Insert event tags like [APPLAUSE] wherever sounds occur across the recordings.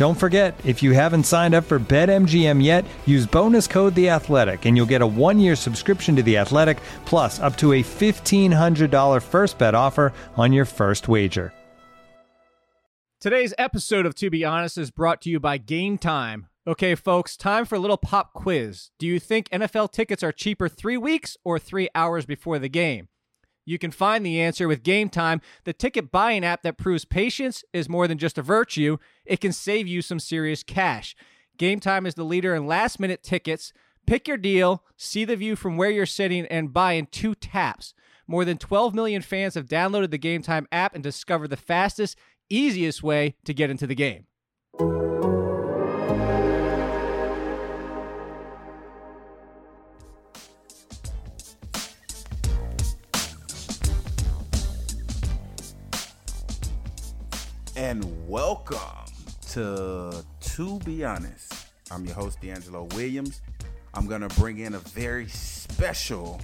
Don't forget, if you haven't signed up for BetMGM yet, use bonus code The Athletic, and you'll get a one-year subscription to The Athletic, plus up to a fifteen hundred dollar first bet offer on your first wager. Today's episode of To Be Honest is brought to you by Game Time. Okay, folks, time for a little pop quiz. Do you think NFL tickets are cheaper three weeks or three hours before the game? You can find the answer with Game Time, the ticket buying app that proves patience is more than just a virtue. It can save you some serious cash. Game Time is the leader in last minute tickets. Pick your deal, see the view from where you're sitting, and buy in two taps. More than 12 million fans have downloaded the Game Time app and discovered the fastest, easiest way to get into the game. And welcome to To Be Honest. I'm your host, D'Angelo Williams. I'm going to bring in a very special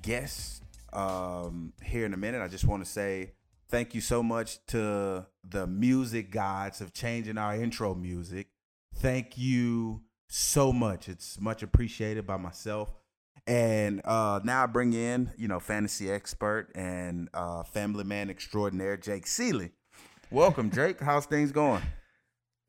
guest um, here in a minute. I just want to say thank you so much to the music gods of changing our intro music. Thank you so much. It's much appreciated by myself. And uh, now I bring in, you know, fantasy expert and uh, family man extraordinaire, Jake Seeley. Welcome, Jake. How's things going?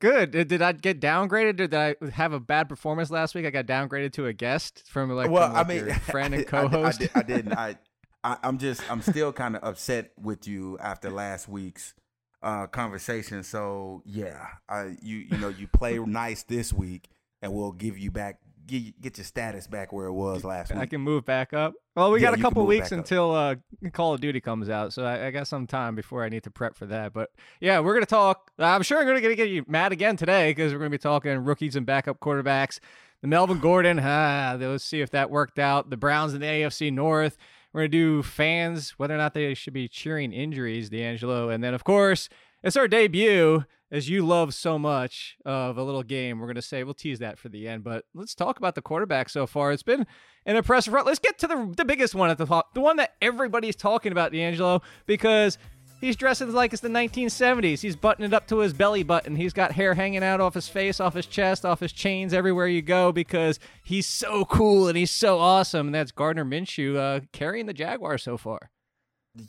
Good. Did, did I get downgraded? Did I have a bad performance last week? I got downgraded to a guest from like, well, from, like, I mean, [LAUGHS] friend and I- I- co-host. I, did, I, didn't. I, I, I'm just, I'm still kind of upset with you after last week's uh, conversation. So yeah, I, you, you know, you play nice this week, and we'll give you back, get, get your status back where it was last I week. can move back up. Well, we Yeah, got a couple weeks until uh, Call of Duty comes out, so I, I got some time before I need to prep for that. But yeah, we're gonna talk. I'm sure I'm gonna get, get you mad again today because we're gonna be talking rookies and backup quarterbacks. The Melvin Gordon, [LAUGHS] ah, let's see if that worked out. The Browns in the AFC North. We're gonna do fans whether or not they should be cheering injuries, D'Angelo, and then of course it's our debut. As you love so much of a little game, we're going to say we'll tease that for the end. But let's talk about the quarterback so far. It's been an impressive run. Let's get to the the biggest one at the top, the one that everybody's talking about, D'Angelo, because he's dressing like it's the 1970s. He's buttoning it up to his belly button. He's got hair hanging out off his face, off his chest, off his chains everywhere you go because he's so cool and he's so awesome. And that's Gardner Minshew uh, carrying the Jaguars so far.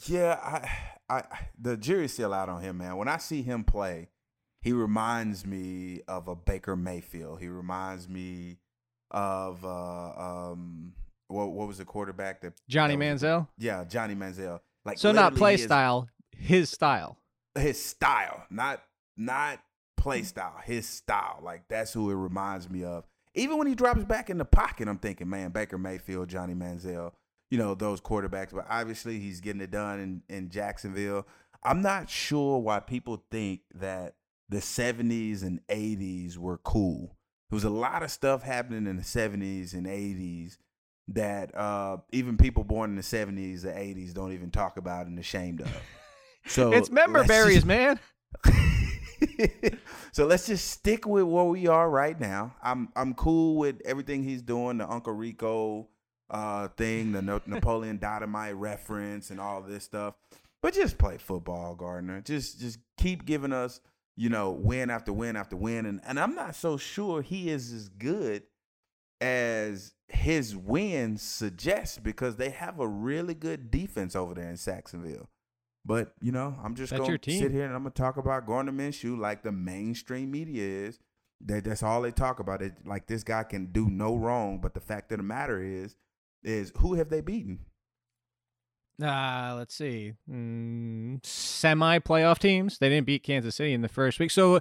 Yeah, I, I, the jury's still out on him, man. When I see him play, he reminds me of a Baker Mayfield. He reminds me of uh, um, what what was the quarterback that Johnny that was- Manziel. Yeah, Johnny Manziel. Like So not play he is- style, his style. his style, not not play style, his style. Like that's who it reminds me of. Even when he drops back in the pocket, I'm thinking, man, Baker Mayfield, Johnny Manziel, you know, those quarterbacks. But obviously he's getting it done in, in Jacksonville. I'm not sure why people think that the 70s and 80s were cool. There was a lot of stuff happening in the 70s and 80s that uh, even people born in the 70s, the 80s don't even talk about and ashamed of. [LAUGHS] So it's member berries, just- man. [LAUGHS] so let's just stick with where we are right now. I'm I'm cool with everything he's doing, the Uncle Rico uh, thing, the no- Napoleon Dynamite reference, and all this stuff. But just play football, Gardner. Just just keep giving us, you know, win after win after win. And and I'm not so sure he is as good as his wins suggest because they have a really good defense over there in Jacksonville. But you know, I'm just That's gonna sit here and I'm gonna talk about Gardner Minshew like the mainstream media is. That that's all they talk about. It like this guy can do no wrong. But the fact of the matter is, is who have they beaten? Uh, let's see. Mm, Semi playoff teams. They didn't beat Kansas City in the first week. So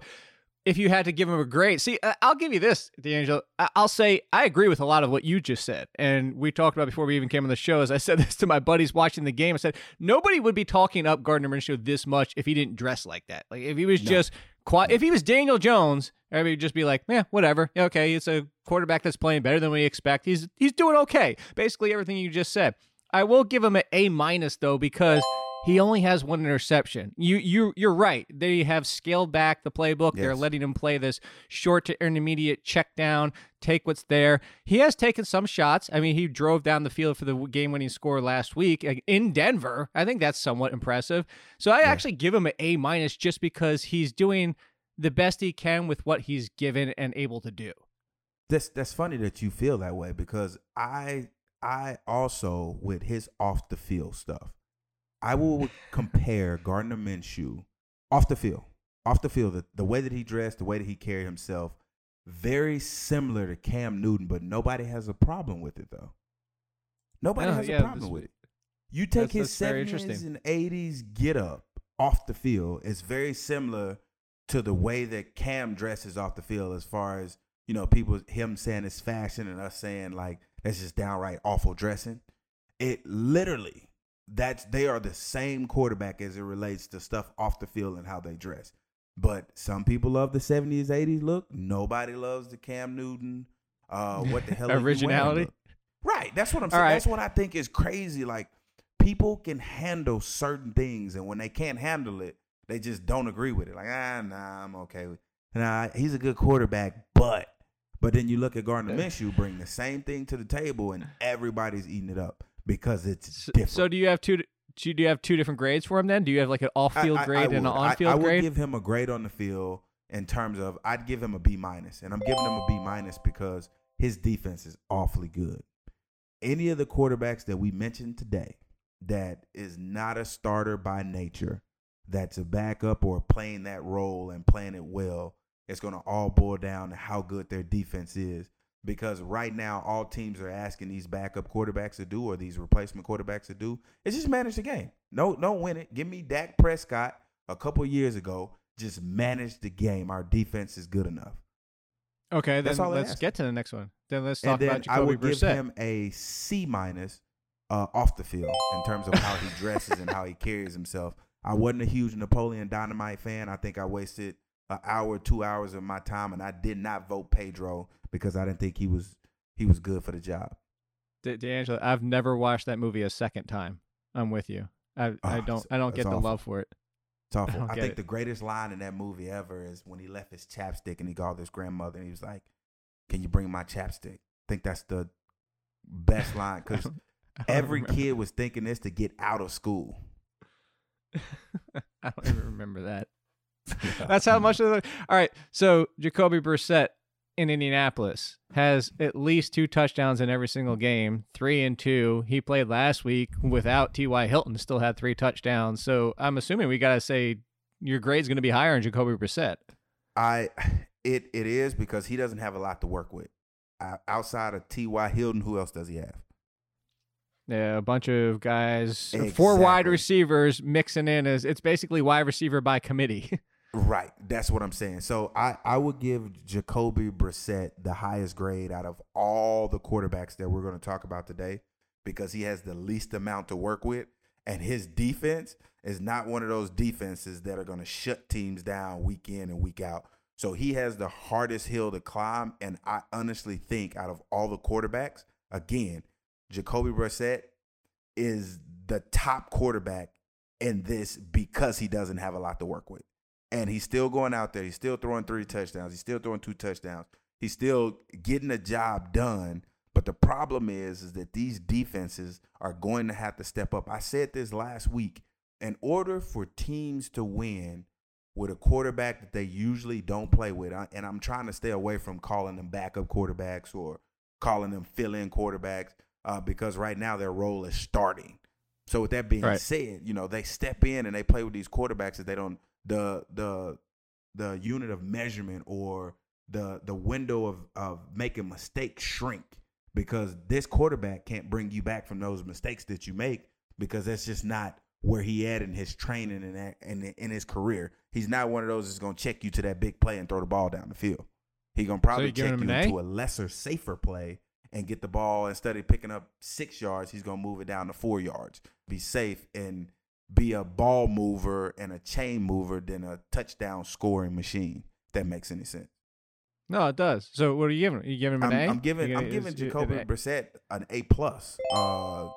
if you had to give them a grade, see, I- I'll give you this, D'Angelo. I- I'll say I agree with a lot of what you just said. And we talked about before we even came on the show. As I said [LAUGHS] this to my buddies watching the game, I said, nobody would be talking up Gardner Minshew this much if he didn't dress like that. Like if he was No. just if he was Daniel Jones, everybody would just be like, yeah, whatever. Okay, it's a quarterback that's playing better than we expect. He's he's doing okay. Basically everything you just said. I will give him an A minus though because he only has one interception. You you you're right. They have scaled back the playbook. They're letting him play this short to intermediate check down, take what's there. He has taken some shots. I mean, he drove down the field for the game winning score last week in Denver. I think that's somewhat impressive. So I actually give him an A minus just because he's doing the best he can with what he's given and able to do. That's that's funny that you feel that way because I I also with his off the field stuff, I will compare Gardner Minshew off the field, off the field, the, the way that he dressed, the way that he carried himself, very similar to Cam Newton, but nobody has a problem with it though. Nobody Oh, has yeah, a problem with it. You take that's- his seventies and eighties get up off the field. It's very similar to the way that Cam dresses off the field, as far as you know, people him saying it's fashion and us saying like that's just downright awful dressing. It literally that's they are the same quarterback as it relates to stuff off the field and how they dress. But some people love the seventies, eighties look. Nobody loves the Cam Newton. Uh, what the [LAUGHS] hell? are Originality? Right. That's what I'm saying. right. That's what I think is crazy. Like people can handle certain things, and when they can't handle it, they just don't agree with it. Like ah, nah, I'm okay with. Nah, he's a good quarterback, but but then you look at Gardner Minshew, bring the same thing to the table, and everybody's eating it up because it's So, different. so do you have two? Do you have two different grades for him then? Do you have like an off-field I- I- I grade and an would. I- on-field grade? I, would grade? give him a grade on the field in terms of I'd give him a B minus, and I'm giving him a B minus because his defense is awfully good. Any of the quarterbacks that we mentioned today that is not a starter by nature, that's a backup or playing that role and playing it well, it's going to all boil down to how good their defense is. Because right now, all teams are asking these backup quarterbacks to do or these replacement quarterbacks to do is just manage the game. No, don't win it. Give me Dak Prescott a couple years ago. Just manage the game. Our defense is good enough. okay, then all let's get to the next one. Then let's and talk then about I Jacoby would give him a C minus uh, off the field in terms of how he dresses and how he carries himself. I wasn't a huge Napoleon Dynamite fan. I think I wasted an hour, two hours of my time, and I did not vote Pedro because I didn't think he was he was good for the job. D- D'Angelo, I've never watched that movie a second time. I'm with you. I, I Oh, don't I don't get the love for it. It's awful. don't I, think it. the greatest line in that movie ever is when he left his chapstick and he called his grandmother and he was like, "Can you bring my chapstick?" I think that's the best line [LAUGHS] because every remember- kid was thinking this to get out of school. [LAUGHS] I don't even remember that. [LAUGHS] That's how much of the. All right, so Jacoby Brissett in Indianapolis has at least two touchdowns in every single game, three and two. He played last week without T.Y. Hilton, still had three touchdowns. So I'm assuming we got to say your grade's going to be higher on Jacoby Brissett. I it it is because he doesn't have a lot to work with. Uh, outside of T.Y. Hilton, who else does he have? Yeah, a bunch of guys, four wide receivers mixing in as it's basically wide receiver by committee. [LAUGHS] Right. That's what I'm saying. So I, I would give Jacoby Brissett the highest grade out of all the quarterbacks that we're going to talk about today because he has the least amount to work with. And his defense is not one of those defenses that are going to shut teams down week in and week out. So he has the hardest hill to climb. And I honestly think out of all the quarterbacks, again, Jacoby Brissett is the top quarterback in this because he doesn't have a lot to work with and he's still going out there. He's still throwing three touchdowns. He's still throwing two touchdowns. He's still getting the job done. But the problem is, is that these defenses are going to have to step up. I said this last week. In order for teams to win with a quarterback that they usually don't play with, and I'm trying to stay away from calling them backup quarterbacks or calling them fill-in quarterbacks uh, because right now their role is starting. So with that being Right. said, you know they step in and they play with these quarterbacks that they don't the the the unit of measurement or the the window of of making mistakes shrink because this quarterback can't bring you back from those mistakes that you make because that's just not where he at in his training and that- and in his career. He's not one of those that's gonna check you to that big play and throw the ball down the field. He gonna probably you're check you A? into a lesser, safer play and get the ball instead of picking up six yards, he's gonna move it down to four yards. Be safe and be a ball mover and a chain mover than a touchdown scoring machine. If that makes any sense. No, it does. So what are you giving? him? you giving him an I'm, A? I'm giving You I'm giving Jacoby? Brissett an A plus. Uh,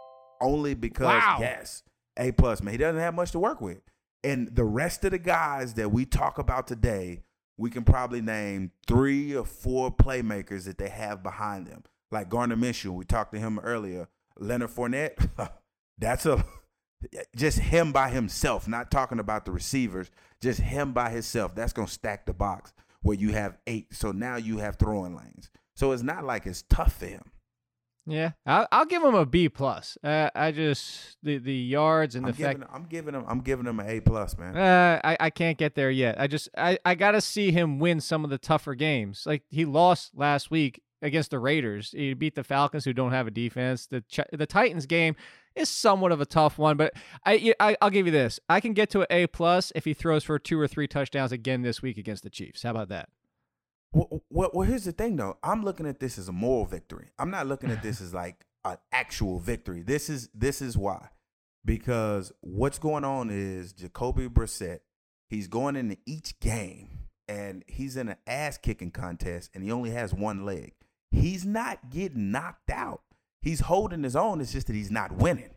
only because Wow. yes, A plus man. He doesn't have much to work with, and the rest of the guys that we talk about today, we can probably name three or four playmakers that they have behind them. Like Gardner Minshew, we talked to him earlier. Leonard Fournette, [LAUGHS] that's a just him by himself. Not talking about the receivers, just him by himself. That's gonna stack the box where you have eight. So now you have throwing lanes. So it's not like it's tough for him. Yeah, I'll, I'll give him a B plus. Uh, I just the the yards and I'm the fact I'm giving him. I'm giving him an A plus, man. Uh, I, I can't get there yet. I just I, I got to see him win some of the tougher games. Like he lost last week against the Raiders. He beat the Falcons, who don't have a defense. The the Titans game is somewhat of a tough one, but I, I I'll give you this. I can get to an A plus if he throws for two or three touchdowns again this week against the Chiefs. How about that? Well, well, well, here's the thing, though. I'm looking at this as a moral victory. I'm not looking at this as like an actual victory. This is this is why, because what's going on is Jacoby Brissett. He's going into each game and he's in an ass kicking contest, and he only has one leg. He's not getting knocked out. He's holding his own. It's just that he's not winning.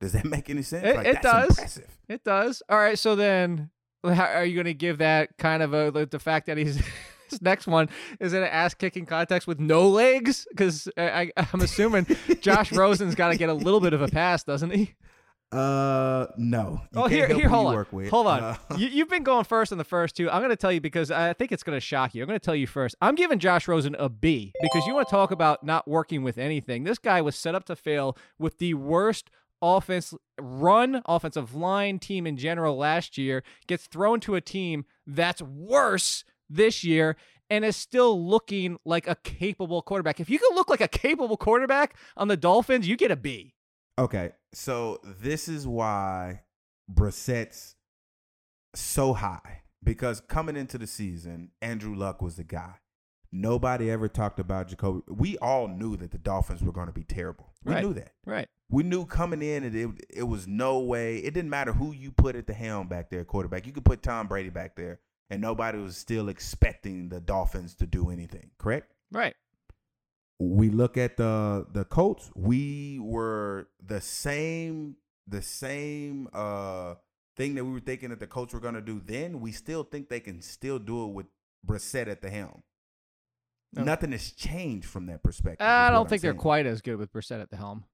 Does that make any sense? It- Like, it that's does. Impressive. It does. All right. So then, how, are you going to give that kind of a the fact that he's [LAUGHS] this next one is in an ass kicking context with no legs? Because I, uh, I, I'm assuming [LAUGHS] Josh Rosen's got to get a little bit of a pass, doesn't he? Uh, no. You oh, here, here, hold on, hold on. Uh, [LAUGHS] you, you've been going first in the first two. I'm going to tell you because I think it's going to shock you. I'm going to tell you first. I'm giving Josh Rosen a B because you want to talk about not working with anything. This guy was set up to fail with the worst offense run offensive line team in general last year gets thrown to a team that's worse this year and is still looking like a capable quarterback. If you can look like a capable quarterback on the Dolphins, you get a B. Okay, so this is why Brissett's so high because coming into the season, Andrew Luck was the guy. Nobody ever talked about Jacoby. We all knew that the Dolphins were going to be terrible. We Right. knew that. Right. We knew coming in that it, it was no way. It didn't matter who you put at the helm back there, quarterback. You could put Tom Brady back there, and nobody was still expecting the Dolphins to do anything. Correct? Right. We look at the the Colts, we were the same the same uh thing that we were thinking that the Colts were going to do then. We still think they can still do it with Brissett at the helm. No. Nothing has changed from that perspective. I don't think I'm they're saying. quite as good with Brissett at the helm.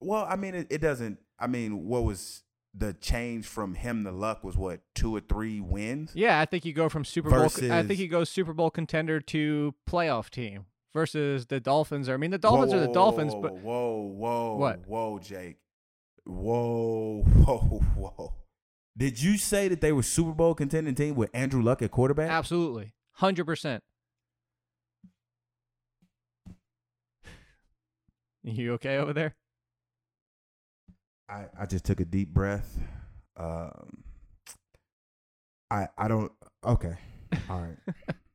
Well, I mean, it, it doesn't. I mean, what was the change from him to Luck was what two or three wins? Yeah, I think you go from Super Bowl. I think you go Super Bowl contender to playoff team versus the Dolphins. Are, I mean, the Dolphins whoa, are the Dolphins, whoa, but whoa, whoa, What? whoa, Jake, whoa, [LAUGHS] whoa, whoa. Did you say that they were Super Bowl contending team with Andrew Luck at quarterback? absolutely, hundred percent. [LAUGHS] You okay over there? I, I just took a deep breath. Um, I I don't. Okay, all right,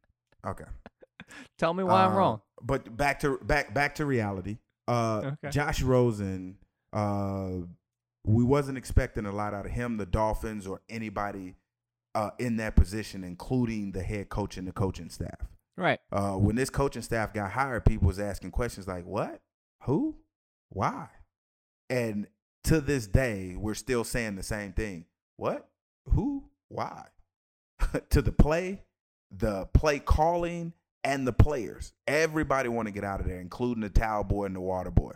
[LAUGHS] okay. Tell me why I'm Uh, wrong. But back to back back to reality. Uh, Okay. Josh Rosen. Uh, we wasn't expecting a lot out of him, the Dolphins, or anybody uh, in that position, including the head coach and the coaching staff. Right. Uh, when this coaching staff got hired, people was asking questions like, "What? Who? Why?" And to this day, we're still saying the same thing. What? Who? Why? [LAUGHS] to the play, the play calling, and the players. Everybody want to get out of there, including the towel boy and the water boy.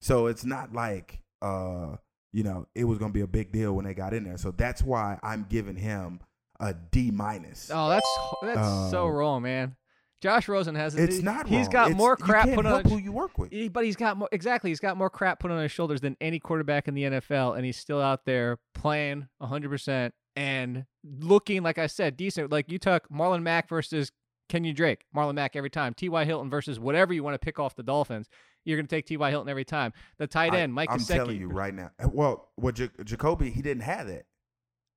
So it's not like uh, you know, it was gonna be a big deal when they got in there. So that's why I'm giving him a D minus. Oh, that's that's so Uh, wrong, man. Josh Rosen has. It's not. He's wrong. got It's- more crap put on. who you work with. He- But he's got more exactly. He's got more crap put on his shoulders than any quarterback in the NFL, and he's still out there playing 100 percent and looking like I said decent. Like you took Marlon Mack versus Kenyon Drake, Marlon Mack every time. T.Y. Hilton versus whatever you want to pick off the Dolphins. You're going to take T.Y. Hilton every time. The tight I- end, Mike I'm Gesicki. telling you right now. Well, what Ja- Jacoby he didn't have that.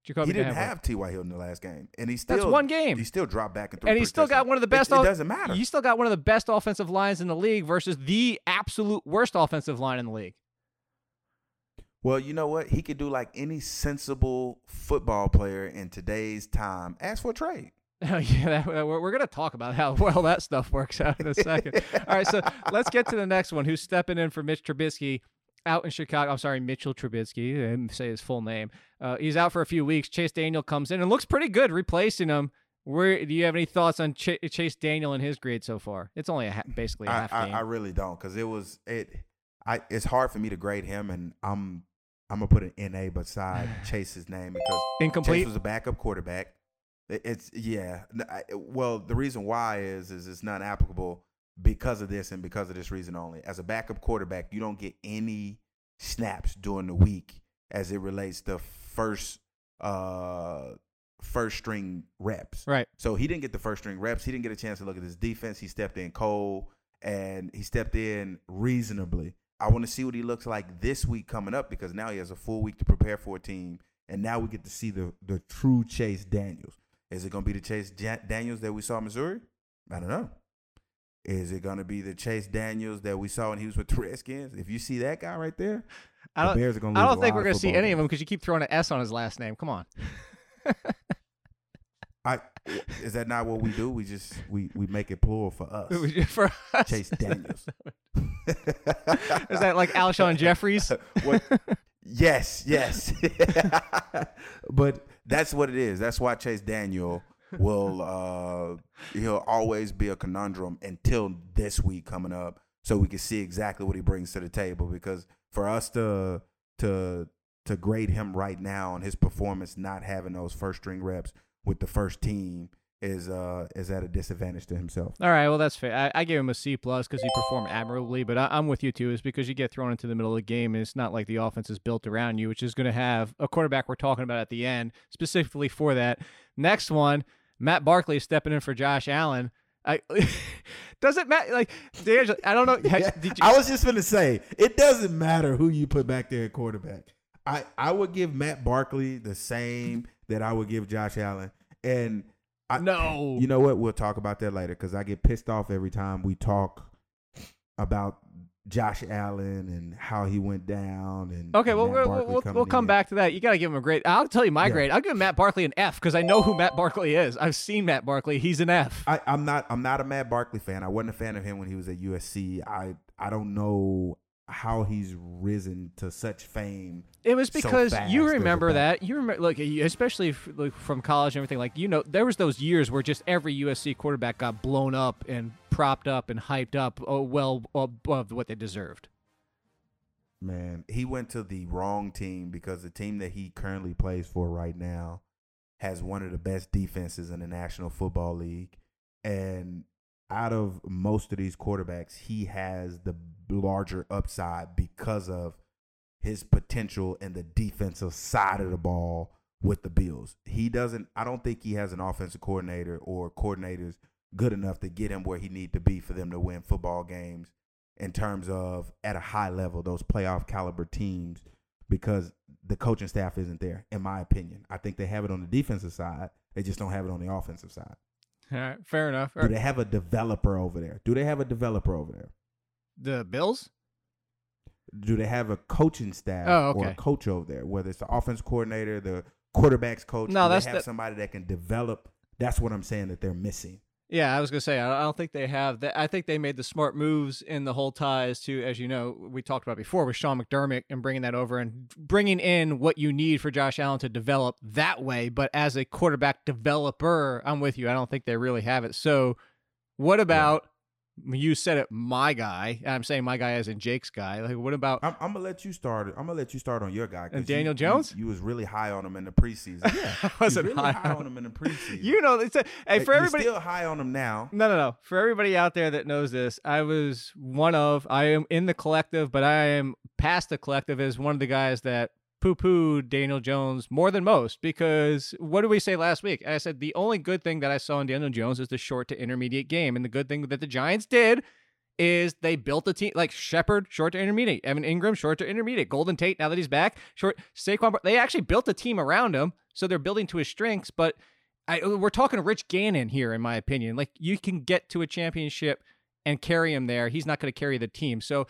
Jacoby he didn't Dehaven. have T.Y. Hilton in the last game, and he still That's one game. He still dropped back and threw and he's still got one of the best. It, it doesn't matter. You still got one of the best offensive lines in the league versus the absolute worst offensive line in the league. Well, you know what? He could do like any sensible football player in today's time. Ask for a trade. Oh [LAUGHS] yeah, that, we're, we're going to talk about how well that stuff works out in a second. [LAUGHS] All right, so let's get to the next one. Who's stepping in for Mitch Trubisky out in Chicago? I'm sorry, Mitchell Trubisky, and say his full name. Uh, he's out for a few weeks. Chase Daniel comes in and looks pretty good, replacing him. Where do you have any thoughts on Ch- Chase Daniel and his grade so far? It's only a ha- basically a I, half I, game. I really don't because it was it. I it's hard for me to grade him, and I'm I'm gonna put an NA beside [SIGHS] Chase's name because Incomplete. Chase was a backup quarterback. It- It's yeah. Well, the reason why is is it's not applicable because of this and because of this reason only. As a backup quarterback, you don't get any snaps during the week as it relates to first uh first string reps. Right. So he didn't get the first string reps. He didn't get a chance to look at his defense. He stepped in cold and he stepped in reasonably. I want to see what he looks like this week coming up because now he has a full week to prepare for a team, and now we get to see the the true Chase Daniels. Is it going to be the Chase Daniels that we saw in Missouri? I don't know. Is it going to be the Chase Daniels that we saw when he was with the Redskins? If you see that guy right there, I don't, Bears are going to I don't think we're going to see any of them because you keep throwing an S on his last name. Come on. [LAUGHS] I, is that not what we do? We just we we make it plural for us. [LAUGHS] for us. Chase Daniels. [LAUGHS] Is that like Alshon Jeffries? what? Yes, [LAUGHS] yes. [LAUGHS] but that's what it is. That's why Chase Daniel will uh he'll always be a conundrum until this week coming up so we can see exactly what he brings to the table because for us to to to grade him right now on his performance not having those first string reps with the first team is uh is at a disadvantage to himself. All right, well that's fair. I, I gave him a C plus because he performed admirably, but I, I'm with you too. Is because you get thrown into the middle of the game, and it's not like the offense is built around you, which is going to have a quarterback we're talking about at the end specifically for that. Next one, Matt Barkley is stepping in for Josh Allen. I [LAUGHS] doesn't matter. like D'Angelo, I don't know. [LAUGHS] Did you, I was just gonna say it doesn't matter who you put back there at quarterback. I, I would give Matt Barkley the same that I would give Josh Allen. And I, no, you know what? We'll talk about that later because I get pissed off every time we talk about Josh Allen and how he went down. And Okay, and well, we'll, we'll, we'll come in. back to that. You got to give him a grade. I'll tell you my Yeah. grade. I'll give Matt Barkley an F because I know who Matt Barkley is. I've seen Matt Barkley. He's an F. I, I'm not I'm not a Matt Barkley fan. I wasn't a fan of him when he was at USC. I I don't know how he's risen to such fame. It was so because fast you remember that. You remember, like, especially f- like, from college and everything. Like, you know, there was those years where just every USC quarterback got blown up and propped up and hyped up, oh, well above what they deserved. Man, he went to the wrong team because the team that he currently plays for right now has one of the best defenses in the National Football League. And out of most of these quarterbacks, he has the larger upside because of his potential in the defensive side of the ball with the Bills. He doesn't I don't think he has an offensive coordinator or coordinators good enough to get him where he need to be for them to win football games in terms of at a high level those playoff caliber teams because the coaching staff isn't there in my opinion. I think they have it on the defensive side, they just don't have it on the offensive side. All right, fair enough. Do they have a developer over there? Do they have a developer over there? The Bills? do they have a coaching staff Oh, or okay. a coach over there, whether it's the offense coordinator, the quarterbacks coach? No, do that's they have the- somebody that can develop. That's what I'm saying that they're missing. Yeah, I was gonna say I I don't think they have that. I think they made the smart moves in the whole ties to, as you know, we talked about before with Sean McDermott and bringing that over and bringing in what you need for Josh Allen to develop that way. But as a quarterback developer, I'm with you. I don't think they really have it. So, what about You said it, my guy. I'm saying my guy as in Jake's guy. Like, what about I'm, I'm gonna let you start. I'm gonna let you start on your guy. And Daniel you- Jones? You, was really high on him in the preseason. [LAUGHS] Yeah, I wasn't you really high high, on him in the preseason. you know? It's a, hey, Like, for everybody. still high on him now. No, no, no. For everybody out there that knows this, I was one of, I am in the collective, but I am past the collective as one of the guys that poo pooed Daniel Jones more than most because what did we say last week? I said the only good thing that I saw in Daniel Jones is the short to intermediate game. And the good thing that the Giants did is they built a team like Shepard, short to intermediate, Evan Engram, short to intermediate, Golden Tate, now that he's back, short, Saquon. They actually built a team around him. So they're building to his strengths, but I, we're talking Rich Gannon here, in my opinion. Like you can get to a championship and carry him there. He's not going to carry the team. So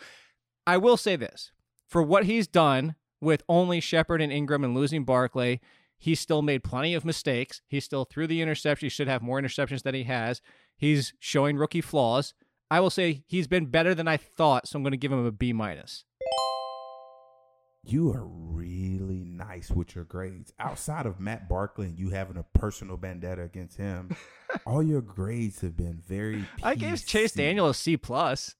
I will say this: for what he's done with only Shepard and Engram and losing Barkley, he still made plenty of mistakes. He still threw the interception. He should have more interceptions than he has. He's showing rookie flaws. I will say he's been better than I thought, so I'm going to give him a B minus. You are really nice with your grades. Outside of Matt Barkley and you having a personal vendetta against him, [LAUGHS] all your grades have been very. I gave Chase PC. Daniel a C plus.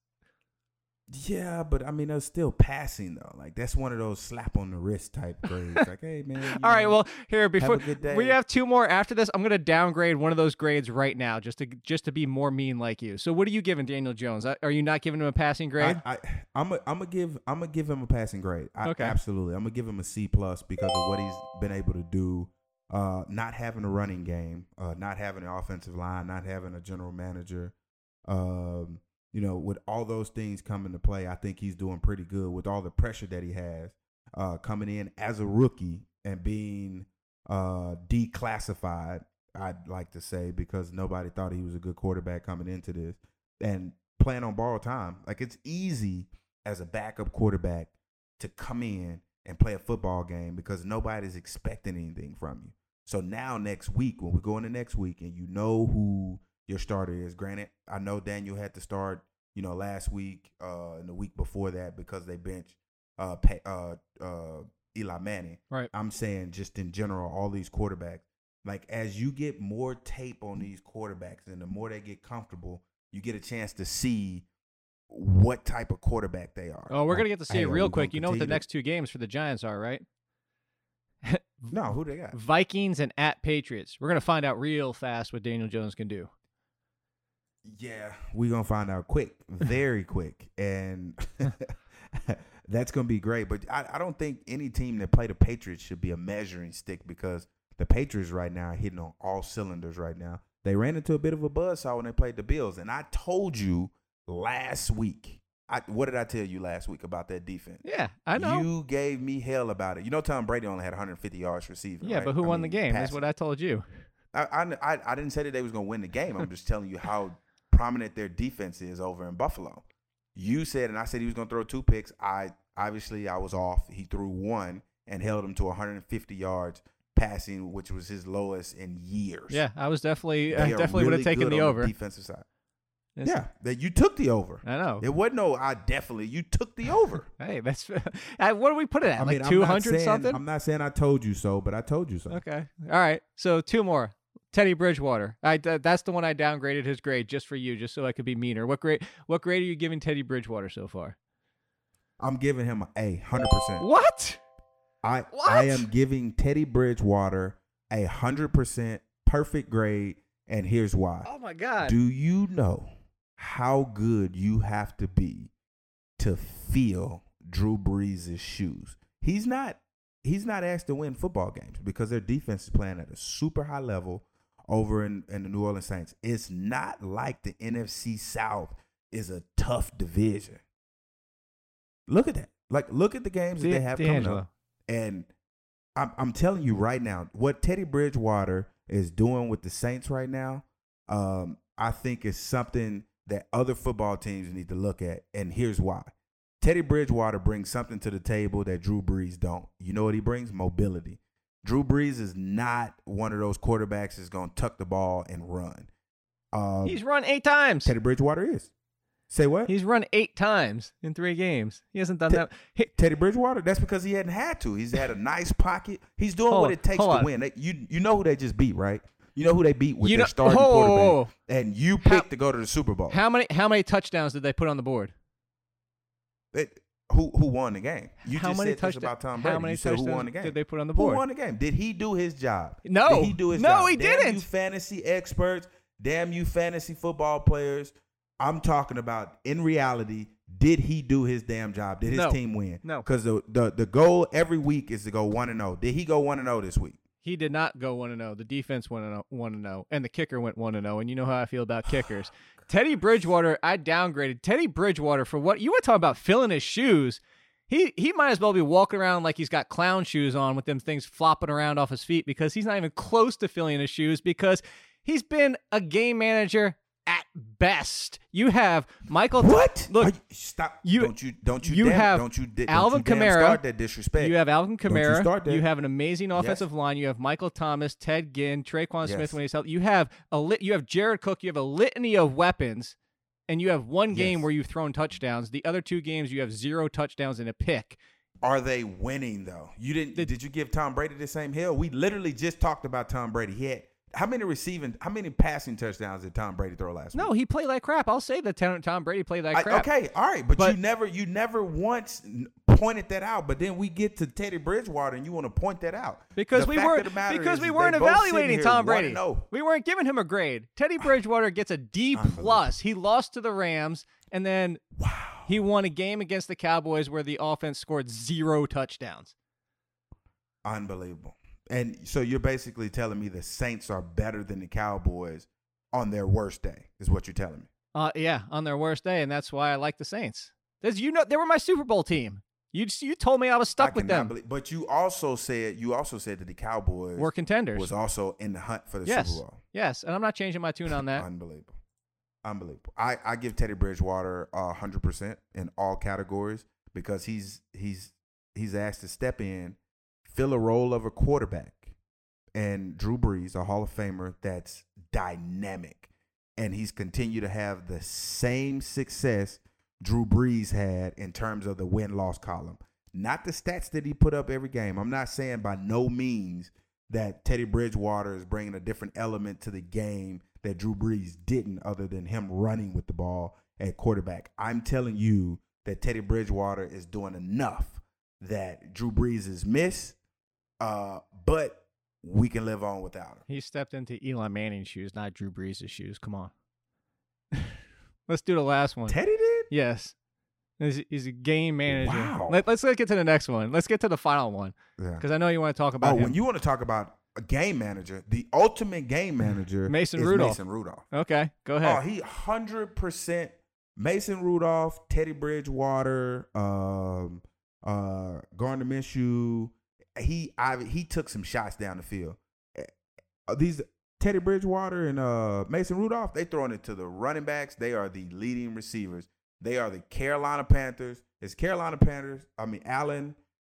Yeah, but I mean, that's still passing though. Like that's one of those slap on the wrist type grades. like, hey man. [LAUGHS] All right, know, well, here before day. we have two more after this, I'm going to downgrade one of those grades right now just to just to be more mean like you. So, what are you giving Daniel Jones? Uh, Are you not giving him a passing grade? I, I, I'm a, I'm gonna give I'm gonna give him a passing grade. I, Okay. absolutely. I'm gonna give him a C plus because of what he's been able to do. Uh, not having a running game, uh, not having an offensive line, not having a general manager. Um, you know, with all those things coming to play, I think he's doing pretty good with all the pressure that he has. Uh, coming in as a rookie and being uh declassified, I'd like to say, because nobody thought he was a good quarterback coming into this and playing on borrowed time. Like it's easy as a backup quarterback to come in and play a football game because nobody's expecting anything from you. So now next week, when we go into next week and you know who your starter is, granted, I know Daniel had to start, you know, last week uh and the week before that because they benched uh uh uh Eli Manning. Right. I'm saying just in general, all these quarterbacks, like as you get more tape on these quarterbacks and the more they get comfortable, you get a chance to see what type of quarterback they are. oh, we're Like, going to get to see it real quick. You know what the next two games for the Giants are, right? [LAUGHS] No, who they got? Vikings and at Patriots. We're going to find out real fast what Daniel Jones can do. Yeah, we're gonna find out quick, [LAUGHS] very quick, and [LAUGHS] that's gonna be great. But I, I don't think any team that play the Patriots should be a measuring stick because the Patriots right now are hitting on all cylinders right now. They ran into a bit of a buzzsaw when they played the Bills, and I told you last week. I, what did I tell you last week about that defense? Yeah, I know. You gave me hell about it. You know, Tom Brady only had 150 yards receiving. yeah, right? but who I won mean, the game? That's passing. what I told you. I, I, I- I didn't say that they was going to win the game. I'm just telling you how prominent their defense is over in Buffalo. You said, and I said he was going to throw two picks. I obviously I was off. He threw one and held him to 150 yards passing, which was his lowest in years. Yeah, I was definitely, They I are definitely would have taken good the on over. defensive side. It's- Yeah, that you took the over. I know. It wasn't no. I definitely you took the over. [LAUGHS] Hey, that's [LAUGHS] what do we put it at? I mean, like I'm two not hundred saying- something. I'm not saying I told you so, but I told you so. Okay. All right. So two more. Teddy Bridgewater. I th- that's the one I downgraded his grade just for you, just so I could be meaner. What grade? What grade are you giving Teddy Bridgewater so far? I'm giving him a A, hundred percent. What? I What? I am giving Teddy Bridgewater a hundred percent perfect grade, and here's why. Oh my God. Do you know how good you have to be to feel Drew Brees' shoes? He's not he's not asked to win football games because their defense is playing at a super high level over in, in the New Orleans Saints. It's not like the NFC South is a tough division. Look at that. Like look at the games that they have coming up. And I'm I'm telling you right now, what Teddy Bridgewater is doing with the Saints right now, um, I think is something that other football teams need to look at. And here's why. Teddy Bridgewater brings something to the table that Drew Brees don't. You know what he brings? Mobility. Drew Brees is not one of those quarterbacks that's going to tuck the ball and run. Um, He's run eight times. Teddy Bridgewater is. Say what? He's run eight times in three games. He hasn't done Te- that. Teddy Bridgewater. That's because he hadn't had to. He's had a nice pocket. He's doing Hold what it takes to on. win. They, you you know who they just beat, right? You know who they beat with You their know- starting whoa, whoa, quarterback, and you How- picked to go to the Super Bowl. How many how many touchdowns did they put on the board? It- who who won the game? You how just mid- said about Tom how Brady. many you said who won the game? did they put on the board? Who won the game? Did he do his job? No. Did he do his No, job? he Damn didn't. You fantasy experts, damn you fantasy football players. I'm talking about in reality. Did he do his damn job? Did his No. team win? No. Because the, the the goal every week is to go one and zero. Did he go one and zero this week? He did not go one and zero. The defense went one and zero, and the kicker went one and zero. And you know how I feel about kickers. Teddy Bridgewater, I downgraded Teddy Bridgewater for what you want to talk about filling his shoes. He he might as well be walking around like he's got clown shoes on with them things flopping around off his feet because he's not even close to filling his shoes because he's been a game manager at best. You have Michael. What? Look, you- stop. you- don't you don't you, you damn, have don't you di- Alvin don't you Kamara. start that disrespect. You have Alvin Don't you Kamara. that. You have an amazing offensive line. You have Michael Thomas, Ted Ginn, Tre'Quan Smith Yes. when he's healthy. You have a lit. You have Jared Cook. You have a litany of weapons, and you have one game Yes. where you've thrown touchdowns. The other two games you have zero touchdowns and a pick. Are they winning though? You didn't? The- did you give Tom Brady the same hill? We literally just talked about Tom Brady. He had how many receiving? How many passing touchdowns did Tom Brady throw last week? No, week? he played like crap. I'll say that Tom Brady played like I- crap. okay, all right, but, But- you never, you never once pointed that out. But then we get to Teddy Bridgewater, and you want to point that out Because The we weren't of the matter because we weren't they both sitting evaluating Tom Brady. and oh. We weren't giving him a grade. Teddy Bridgewater gets a D plus. He lost to the Rams, and then he won a game against the Cowboys where the offense scored zero touchdowns. Unbelievable. And so you're basically telling me the Saints are better than the Cowboys on their worst day, is what you're telling me. Uh, yeah, on their worst day, and that's why I like the Saints. As you know, they were my Super Bowl team. You you told me I was stuck I with them. Believe, but you also said you also said that the Cowboys We're contenders. was also in the hunt for the yes, Super Bowl. yes, and I'm not changing my tune on that. Unbelievable. Unbelievable. I, I give Teddy Bridgewater a hundred percent in all categories because he's he's he's asked to step in, fill a role of a quarterback. And Drew Brees, a Hall of Famer that's dynamic. And he's continued to have the same success Drew Brees had in terms of the win loss column. Not the stats that he put up every game. I'm not saying by no means that Teddy Bridgewater is bringing a different element to the game that Drew Brees didn't, other than him running with the ball at quarterback. I'm telling you that Teddy Bridgewater is doing enough that Drew Brees is miss, uh, but we can live on without him. He stepped into Eli Manning's shoes, not Drew Brees' shoes. Come on. [LAUGHS] Let's do the last one. Teddy did? Yes. He's, he's a game manager. Wow. Let, us get to the next one. Let's get to the final one Yeah. because I know you want to talk about Oh, him. when you want to talk about a game manager, the ultimate game manager, Mason is Rudolph. Mason Rudolph. okay, go ahead. Oh, he hundred percent Mason Rudolph, Teddy Bridgewater, um, uh, Gardner Minshew. He, I, he took some shots down the field. These Teddy Bridgewater and uh, Mason Rudolph, they throwing it to the running backs. They are the leading receivers. They are the Carolina Panthers. It's Carolina Panthers. I mean, Allen,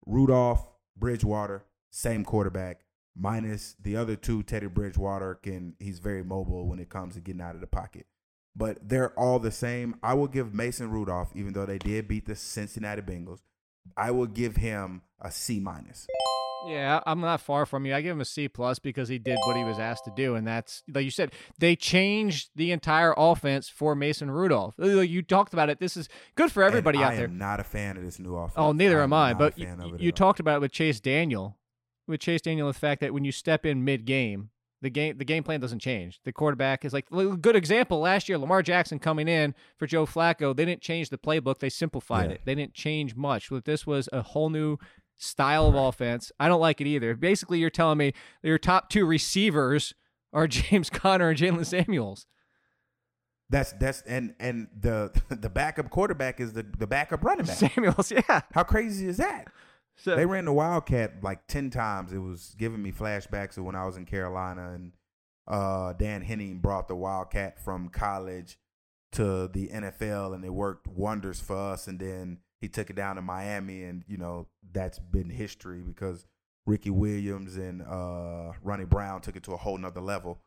Rudolph, Bridgewater, same quarterback. Minus the other two, Teddy Bridgewater can he's very mobile when it comes to getting out of the pocket. But they're all the same. I will give Mason Rudolph, even though they did beat the Cincinnati Bengals, I will give him a C minus. Yeah, I'm not far from you. I give him a C plus because he did what he was asked to do, and that's like you said. They changed the entire offense for Mason Rudolph. You talked about it. This is good for everybody And out I there. am not a fan of this new offense. Oh, neither am I. But you, fan of it you talked about it with Chase Daniel. With Chase Daniel, the fact that when you step in mid game, the game the game plan doesn't change. The quarterback is like a good example. Last year, Lamar Jackson coming in for Joe Flacco, they didn't change the playbook. They simplified Yeah. it. They didn't change much. But this was a whole new style of offense. I don't like it either. Basically, you're telling me your top two receivers are [LAUGHS] James Conner and Jaylen Samuels. That's that's and and the [LAUGHS] the backup quarterback is the the backup running back. Samuels, [LAUGHS] yeah. How crazy is that? So, They ran the Wildcat like ten times. It was giving me flashbacks of when I was in Carolina and uh, Dan Henning brought the Wildcat from college to the NFL and it worked wonders for us. And then he took it down to Miami, and you know that's been history because Ricky Williams and uh, Ronnie Brown took it to a whole nother level.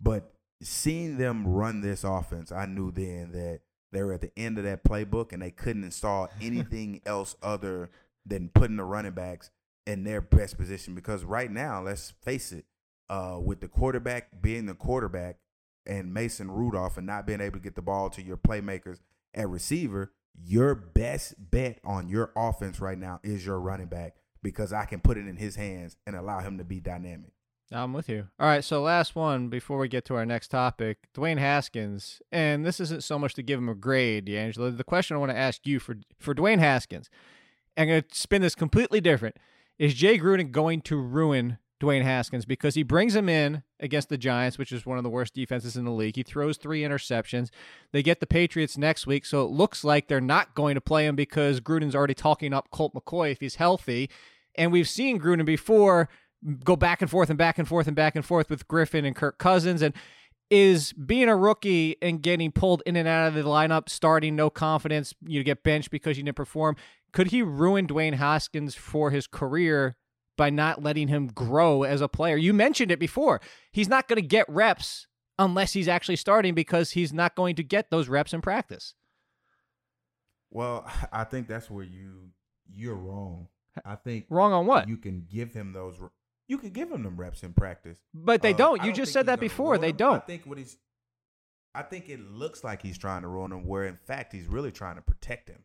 But seeing them run this offense, I knew then that they were at the end of that playbook and they couldn't install [LAUGHS] anything else other than putting the running backs in their best position. Because right now, let's face it, uh, with the quarterback being the quarterback and Mason Rudolph and not being able to get the ball to your playmakers at receiver, your best bet on your offense right now is your running back because I can put it in his hands and allow him to be dynamic. I'm with you. All right, so last one before we get to our next topic, Dwayne Haskins, and this isn't so much to give him a grade, D'Angelo. The question I want to ask you for for Dwayne Haskins, I'm going to spin this completely different. Is Jay Gruden going to ruin Dwayne Haskins because he brings him in against the Giants, which is one of the worst defenses in the league. He throws three interceptions. They get the Patriots next week, so it looks like they're not going to play him because Gruden's already talking up Colt McCoy if he's healthy. And we've seen Gruden before go back and forth and back and forth and back and forth with Griffin and Kirk Cousins. And is being a rookie and getting pulled in and out of the lineup, starting no confidence, you get benched because you didn't perform. Could he ruin Dwayne Haskins for his career by not letting him grow as a player. You mentioned it before. He's not going to get reps unless he's actually starting because he's not going to get those reps in practice. Well, I think that's where you you're wrong. I think wrong on what? You can give him those you can give him them reps in practice. But they uh, don't. You don't just said that before. They don't. I think what he's I think it looks like he's trying to ruin him where in fact he's really trying to protect him.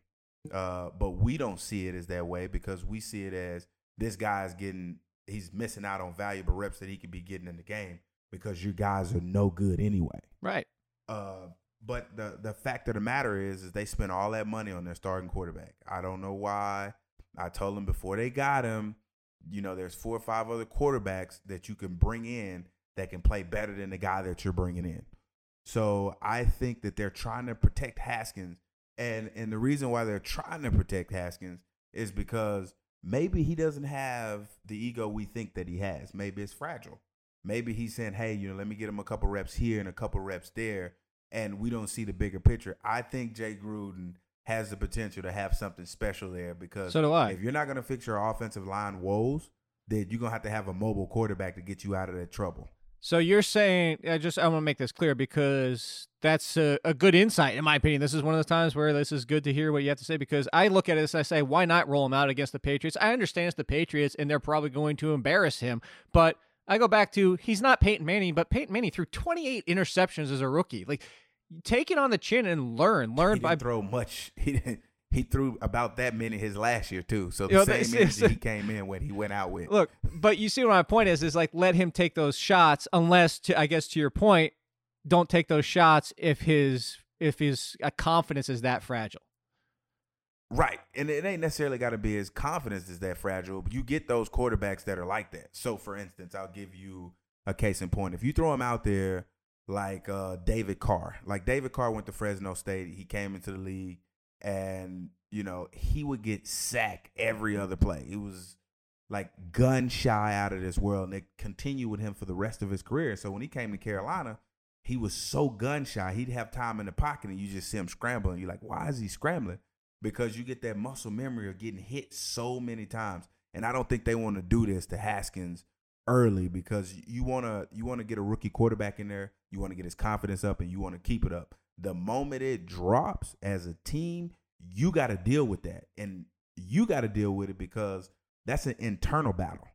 Uh, but we don't see it as that way because we see it as this guy's getting he's missing out on valuable reps that he could be getting in the game because you guys are no good anyway. Right. Uh, but the the fact of the matter is, is they spent all that money on their starting quarterback. I don't know why. I told them before they got him, you know, there's four or five other quarterbacks that you can bring in that can play better than the guy that you're bringing in. So I think that they're trying to protect Haskins, and and the reason why they're trying to protect Haskins is because maybe he doesn't have the ego we think that he has. Maybe it's fragile. Maybe he's saying, hey, you know, let me get him a couple reps here and a couple reps there, and we don't see the bigger picture. I think Jay Gruden has the potential to have something special there because so do I. if you're not going to fix your offensive line woes, then you're going to have to have a mobile quarterback to get you out of that trouble. So you're saying, I just I want to make this clear because that's a, a, good insight in my opinion. This is one of those times where this is good to hear what you have to say because I look at it this, I say, why not roll him out against the Patriots? I understand it's the Patriots and they're probably going to embarrass him, but I go back to he's not Peyton Manning, but Peyton Manning threw 28 interceptions as a rookie. Like, take it on the chin and learn. Learn he by throw much. [LAUGHS] He didn't he threw about that many his last year too. So the know, same [LAUGHS] energy he came in when he went out with. Look, but you see what my point is is like let him take those shots unless to I guess to your point, don't take those shots if his if his uh, confidence is that fragile. Right. And it ain't necessarily got to be his confidence is that fragile. But you get those quarterbacks that are like that. So for instance, I'll give you a case in point. If you throw him out there like uh, David Carr, like David Carr went to Fresno State, he came into the league and you know he would get sacked every other play. He was like gun shy out of this world, and it continued with him for the rest of his career. So when he came to Carolina, he was so gun shy. He'd have time in the pocket, and you just see him scrambling. You're like, why is he scrambling? Because you get that muscle memory of getting hit so many times. And I don't think they want to do this to Haskins early because you want to you want to get a rookie quarterback in there. You want to get his confidence up, and you want to keep it up the moment it drops as a team, you got to deal with that. And you got to deal with it because that's an internal battle.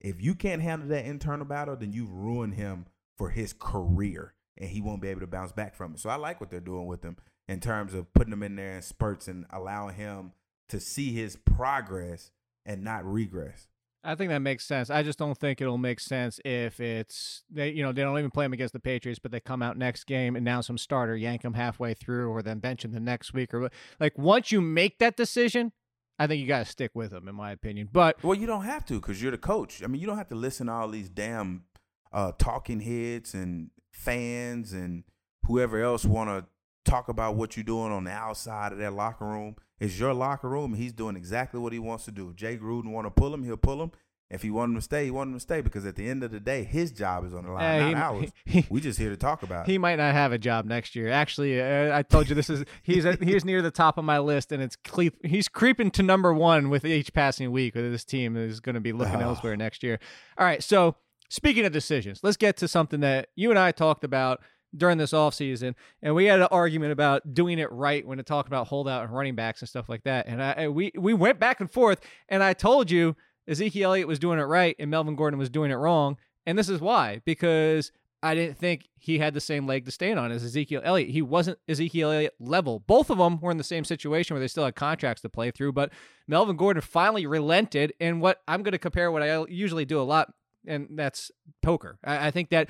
If you can't handle that internal battle, then you've ruined him for his career and he won't be able to bounce back from it. So I like what they're doing with him in terms of putting him in there in spurts and allowing him to see his progress and not regress. I think that makes sense. I just don't think it'll make sense if it's they, you know, they don't even play him against the Patriots, but they come out next game, announce him starter, yank him halfway through, or then bench him the next week, or like once you make that decision, I think you got to stick with him, in my opinion. But well, you don't have to because you're the coach. I mean, you don't have to listen to all these damn uh, talking heads and fans and whoever else want to talk about what you're doing on the outside of that locker room. It's your locker room. He's doing exactly what he wants to do. Jay Gruden want to pull him, he'll pull him. If he wanted him to stay, he wanted him to stay because at the end of the day, his job is on the line, uh, not he, ours. [LAUGHS] He, we just here to talk about. He it. might not have a job next year. Actually, uh, I told you this is he's he's near the top of my list, and it's cle- he's creeping to number one with each passing week. With this team is going to be looking oh. elsewhere next year. All right, so speaking of decisions, let's get to something that you and I talked about during this offseason, and we had an argument about doing it right when it talked about holdout and running backs and stuff like that. And I, we we went back and forth, and I told you Ezekiel Elliott was doing it right and Melvin Gordon was doing it wrong. And this is why, because I didn't think he had the same leg to stand on as Ezekiel Elliott. He wasn't Ezekiel Elliott level. Both of them were in the same situation where they still had contracts to play through, but Melvin Gordon finally relented. And what I'm going to compare what I usually do a lot, and that's poker. I, I think that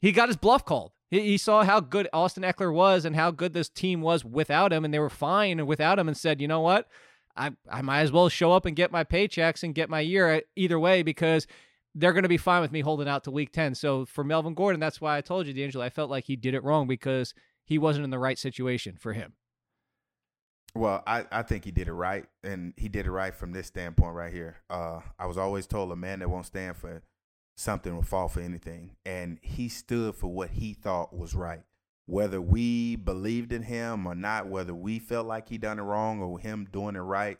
he got his bluff called. He, he saw how good Austin Ekeler was and how good this team was without him, and they were fine without him, and said, you know what? I, I might as well show up and get my paychecks and get my year either way because they're going to be fine with me holding out to week 10. So for Melvin Gordon, that's why I told you, D'Angelo, I felt like he did it wrong because he wasn't in the right situation for him. Well, I, I think he did it right, and he did it right from this standpoint right here. Uh, I was always told a man that won't stand for something will fall for anything, and he stood for what he thought was right. Whether we believed in him or not, whether we felt like he done it wrong or him doing it right,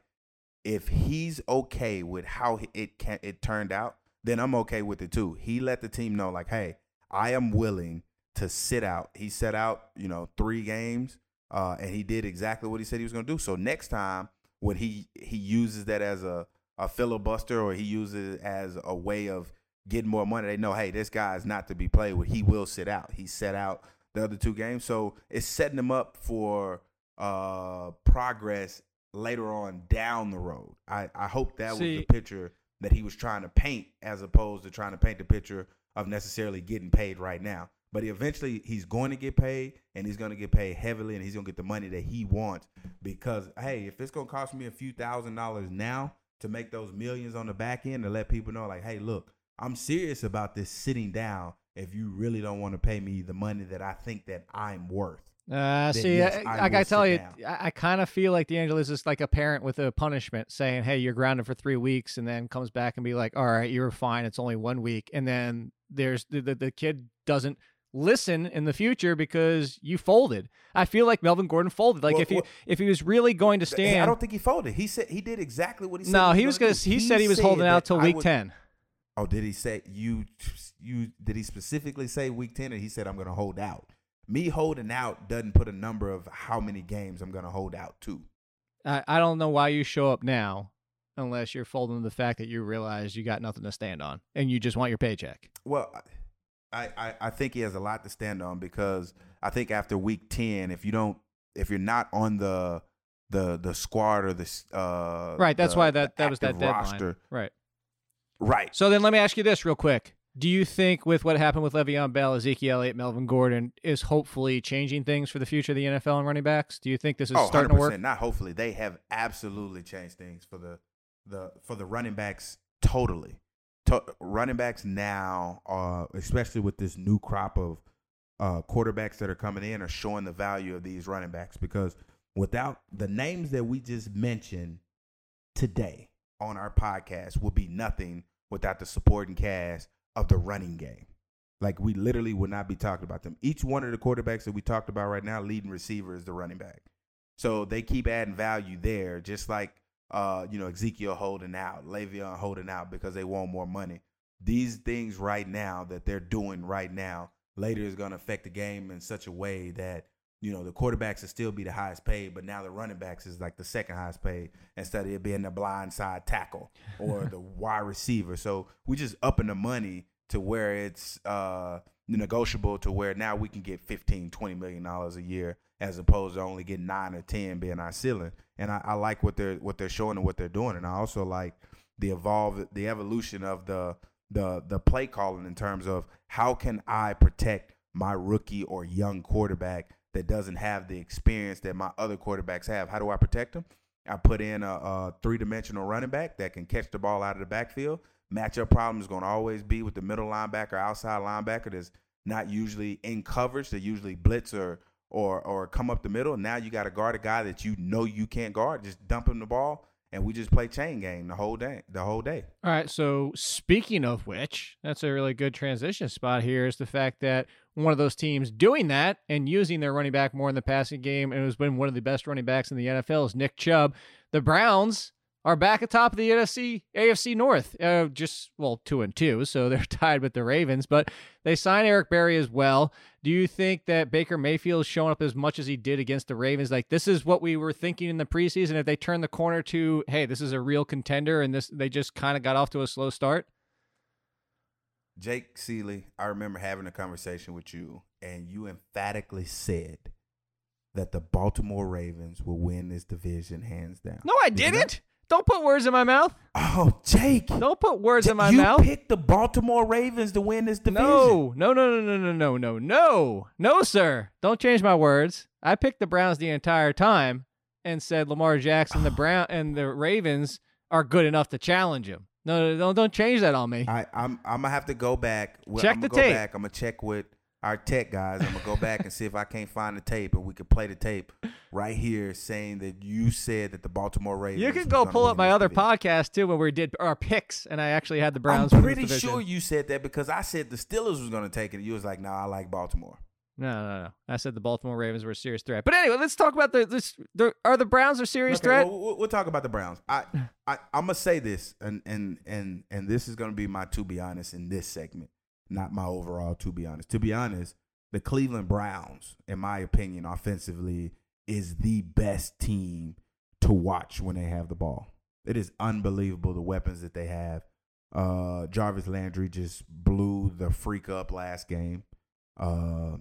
if he's okay with how it can it turned out, then I'm okay with it too. He let the team know, like, hey, I am willing to sit out. He set out, you know, three games, uh, and he did exactly what he said he was going to do. So next time, when he he uses that as a a filibuster or he uses it as a way of getting more money, they know, hey, this guy is not to be played with. He will sit out. He set out the other two games, so it's setting him up for uh progress later on down the road. I I hope that See, was the picture that he was trying to paint as opposed to trying to paint the picture of necessarily getting paid right now. But eventually he's going to get paid and he's going to get paid heavily and he's going to get the money that he wants because hey, if it's going to cost me a few thousand dollars now to make those millions on the back end to let people know like, "Hey, look, I'm serious about this sitting down if you really don't want to pay me the money that I think that I'm worth." Uh, see, yes, I, I I, gotta tell you, down. I, I kind of feel like D'Angelo is just like a parent with a punishment, saying, "Hey, you're grounded for three weeks," and then comes back and be like, "All right, you're fine. It's only one week," and then there's the the, the kid doesn't listen in the future because you folded. I feel like Melvin Gordon folded. Like Well, if he well- if he was really going to stand, I don't think he folded. He said he did exactly what he said. no, he was gonna gonna. do. He said he was holding out till week would- ten. Oh, did he say you? You did he specifically say week ten, or he said I'm going to hold out? Me holding out doesn't put a number of how many games I'm going to hold out to. I, I don't know why you show up now unless you're folding the fact that you realize you got nothing to stand on and you just want your paycheck. Well, I, I I think he has a lot to stand on because I think after week ten, if you don't, if you're not on the the the squad or the uh Right. That's why that that was that deadline. roster, Right. Right? So then let me ask you this real quick. Do you think with what happened with Le'Veon Bell, Ezekiel Elliott, Melvin Gordon is hopefully changing things for the future of the NFL and running backs? Do you think this is oh, starting to work? Not hopefully. They have absolutely changed things for the the for the running backs totally. To, running backs now, uh, especially with this new crop of uh, quarterbacks that are coming in, are showing the value of these running backs because without the names that we just mentioned today on our podcast would be nothing without the supporting cast of the running game. Like we literally would not be talking about them. Each one of the quarterbacks that we talked about right now, leading receiver is the running back. So they keep adding value there, just like uh, you know, Ezekiel holding out, Le'Veon holding out because they want more money. These things right now that they're doing right now later is going to affect the game in such a way that you know the quarterbacks will still be the highest paid, but now the running backs is like the second highest paid instead of it being the blind side tackle or the [LAUGHS] wide receiver. So we just upping the money to where it's uh negotiable to where now we can get 15 20 million dollars a year as opposed to only getting nine or ten being our ceiling and I, I like what they're what they're showing and what they're doing and i also like the evolve the evolution of the the the play calling in terms of how can i protect my rookie or young quarterback that doesn't have the experience that my other quarterbacks have how do i protect them i put in a, a three-dimensional running back that can catch the ball out of the backfield matchup problem is going to always be with the middle linebacker, outside linebacker that's not usually in coverage. They usually blitz or or or come up the middle. Now you got to guard a guy that you know you can't guard. Just dump him the ball, and we just play chain game the whole day. The whole day. All right. So speaking of which, that's a really good transition spot here is the fact that one of those teams doing that and using their running back more in the passing game and has been one of the best running backs in the NFL is Nick Chubb. The Browns are back atop of the NFC AFC North. Uh, just well, two and two, so [LAUGHS] they're tied with the Ravens. But they signed Eric Berry as well. Do you think that Baker Mayfield is showing up as much as he did against the Ravens? Like this is what we were thinking in the preseason. If they turn the corner to, hey, this is a real contender, and this they just kind of got off to a slow start. Jake Seeley, I remember having a conversation with you, and you emphatically said that the Baltimore Ravens will win this division hands down. No, I didn't. Don't put words in my mouth. Oh, Jake. Don't put words J- in my you mouth. You picked the Baltimore Ravens to win this division. No, no, no, no, no, no, no, no. No, sir. Don't change my words. I picked the Browns the entire time and said Lamar Jackson, the Brown and the Ravens are good enough to challenge him. No, no, don't, don't change that on me. I, I'm I'm gonna have to go back. Well, Check I'm the go tape. back. I'm gonna check with our tech guys. I'm gonna go back and see if I can't find the tape, and we can play the tape right here, saying that you said that the Baltimore Ravens. You can go pull up my other division. podcast too, when we did our picks, and I actually had the Browns. I'm pretty sure you said that because I said the Steelers was gonna take it. And you was like, "No, I like Baltimore." No, no, no. I said the Baltimore Ravens were a serious threat. But anyway, let's talk about the this. The, are the Browns a serious Okay, threat? well, talk about the Browns. I, I I'm gonna say this, and and and and this is gonna be my to be honest in this segment, not my overall to be honest. To be honest, the Cleveland Browns, in my opinion, offensively, is the best team to watch when they have the ball. It is unbelievable the weapons that they have. Uh, Jarvis Landry just blew the freak up last game. Uh,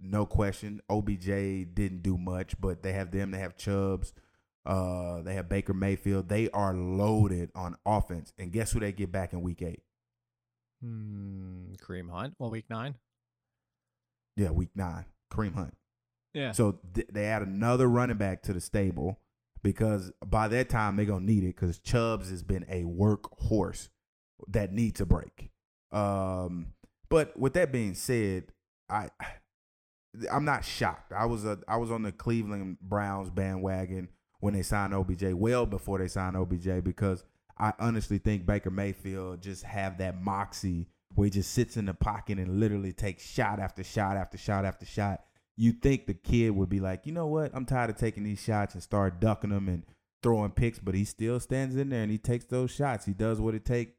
no question. OBJ didn't do much, but they have them. They have Chubbs. Uh, they have Baker Mayfield. They are loaded on offense. And guess who they get back in week eight? Hmm, Kareem Hunt. Well, week nine. Yeah, week nine. Kareem Hunt. Yeah. So th- they add another running back to the stable because by that time they're gonna need it because Chubbs has been a workhorse that needs a break. Um, but with that being said, I I'm not shocked. I was a I was on the Cleveland Browns bandwagon when they signed OBJ, well before they signed OBJ, because I honestly think Baker Mayfield just have that moxie where he just sits in the pocket and literally takes shot after shot after shot after shot. You think the kid would be like, you know what? I'm tired of taking these shots and start ducking them and throwing picks, but he still stands in there and he takes those shots. He does what it takes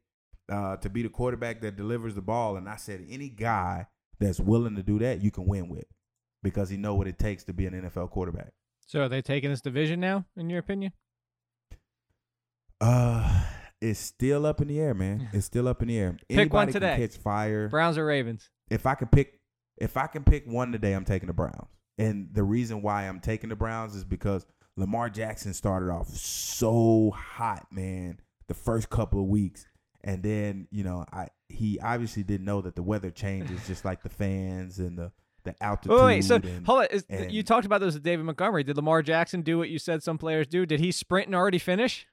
uh, to be the quarterback that delivers the ball. And I said, any guy that's willing to do that, you can win with because he know what it takes to be an NFL quarterback. so are they taking this division now, in your opinion? Uh, it's still up in the air, man. [SIGHS] It's still up in the air. Pick one today. Can catch fire. Browns or Ravens? if I can pick if I can pick one today, I'm taking the Browns. And the reason why I'm taking the Browns is because Lamar Jackson started off so hot, man, the first couple of weeks. And then, you know, I he obviously didn't know that the weather changes just like the fans and the the altitude. Wait, wait, so and- hold on. Is, and- you talked about this with David Montgomery. Did Lamar Jackson do what you said some players do? Did he sprint and already finish?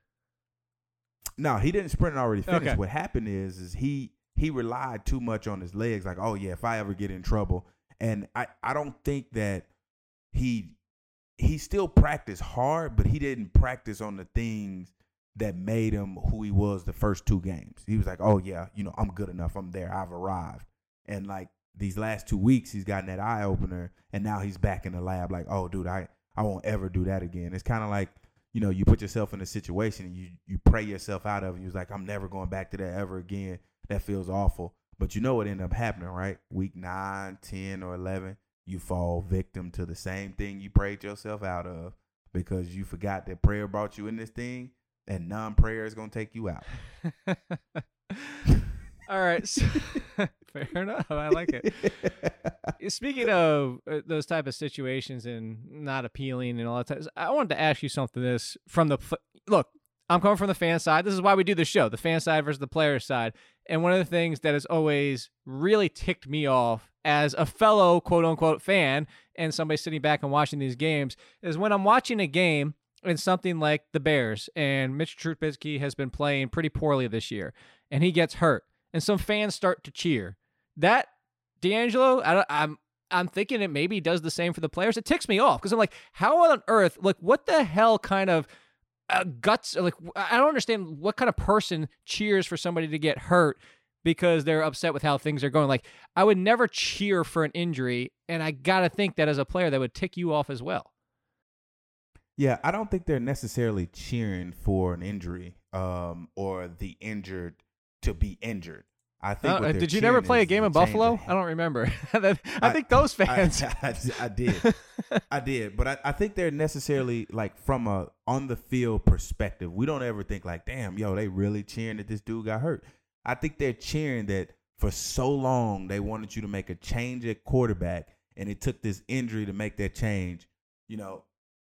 No, he didn't sprint and already finish. Okay. What happened is, is he he relied too much on his legs. Like, oh yeah, if I ever get in trouble, and I I don't think that he he still practiced hard, but he didn't practice on the things that made him who he was the first two games. He was like, oh yeah, you know, I'm good enough. I'm there. I've arrived. And like these last two weeks, he's gotten that eye opener, and now he's back in the lab. Like, oh dude, I I won't ever do that again. It's kind of like you know, you put yourself in a situation and you you pray yourself out of it. You was like, I'm never going back to that ever again. That feels awful. But you know what ended up happening, right? Week 9, 10, or 11, you fall victim to the same thing you prayed yourself out of because you forgot that prayer brought you in this thing and non prayer is going to take you out. [LAUGHS] All right. so- [LAUGHS] fair enough. I like it. [LAUGHS] Speaking of uh, those type of situations and not appealing and all that, type, I wanted to ask you something. This from the look, I'm coming from the fan side. This is why we do the show, the fan side versus the player side. And one of the things that has always really ticked me off as a fellow quote unquote fan and somebody sitting back and watching these games is when I'm watching a game in something like the Bears and Mitch Trubisky has been playing pretty poorly this year and he gets hurt and some fans start to cheer. That D'Angelo, I, don't- I'm I'm thinking it maybe does the same for the players. It ticks me off because I'm like, how on earth? Like, what the hell kind of uh, guts? Like, I don't understand what kind of person cheers for somebody to get hurt because they're upset with how things are going. Like, I would never cheer for an injury, and I gotta think that as a player, that would tick you off as well. Yeah, I don't think they're necessarily cheering for an injury um, or the injured to be injured. I think. Uh, did you never play a game in Buffalo? I don't remember. [LAUGHS] I think those [LAUGHS] fans. I, I, I did. I did. [LAUGHS] But I, I think they're necessarily like from a on the field perspective. We don't ever think like, damn, yo, they really cheering that this dude got hurt. I think they're cheering that for so long they wanted you to make a change at quarterback, and it took this injury to make that change. You know,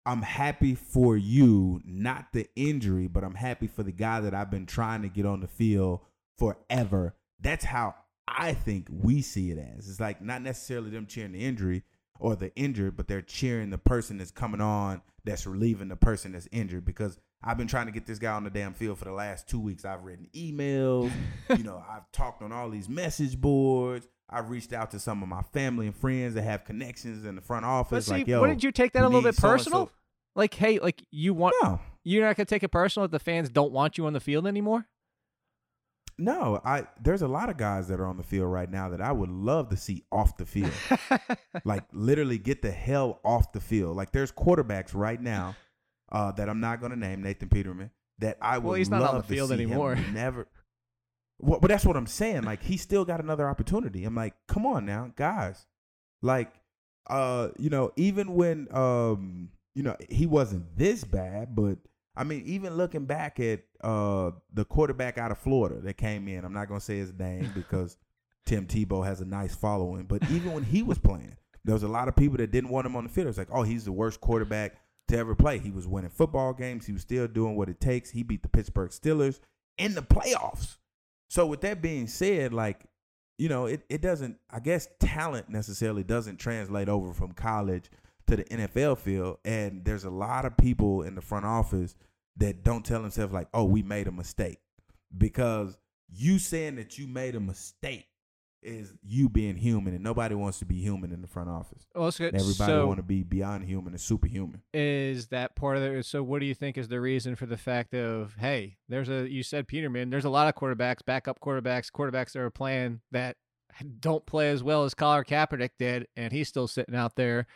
I'm happy for you, not the injury, but I'm happy for the guy that I've been trying to get on the field forever. That's how I think we see it as. It's like not necessarily them cheering the injury or the injured, but they're cheering the person that's coming on that's relieving the person that's injured because I've been trying to get this guy on the damn field for the last two weeks. I've written emails, [LAUGHS] you know, I've talked on all these message boards. I've reached out to some of my family and friends that have connections in the front office. see, like, yo, what did you take that a little bit so-and-so. personal? Like, hey, like you want No, you're not gonna take it personal if the fans don't want you on the field anymore? No. I there's a lot of guys that are on the field right now that I would love to see off the field. [LAUGHS] like literally get the hell off the field. Like there's quarterbacks right now uh, that I'm not going to name Nathan Peterman that I would Well, he's not on the field to see him anymore. [LAUGHS] Never. Well, but that's what I'm saying. Like he still got another opportunity. I'm like, come on now, guys. Like, uh, you know, even when um, you know, he wasn't this bad, but I mean, even looking back at uh the quarterback out of Florida that came in, I'm not gonna say his name because Tim Tebow has a nice following. But even when he was playing, there was a lot of people that didn't want him on the field. It's like, oh, he's the worst quarterback to ever play. He was winning football games. He was still doing what it takes. He beat the Pittsburgh Steelers in the playoffs. So with that being said, like, you know, it, it doesn't I guess talent necessarily doesn't translate over from college to the NFL field. And there's a lot of people in the front office that don't tell themselves like, oh, we made a mistake. Because you saying that you made a mistake is you being human and nobody wants to be human in the front office. Well, it's good. Everybody so want to be beyond human and superhuman. is that part of it? So, what do you think is the reason for the fact of hey, there's a you said Peterman, there's a lot of quarterbacks, backup quarterbacks, quarterbacks that are playing that don't play as well as Colin Kaepernick did, and he's still sitting out there.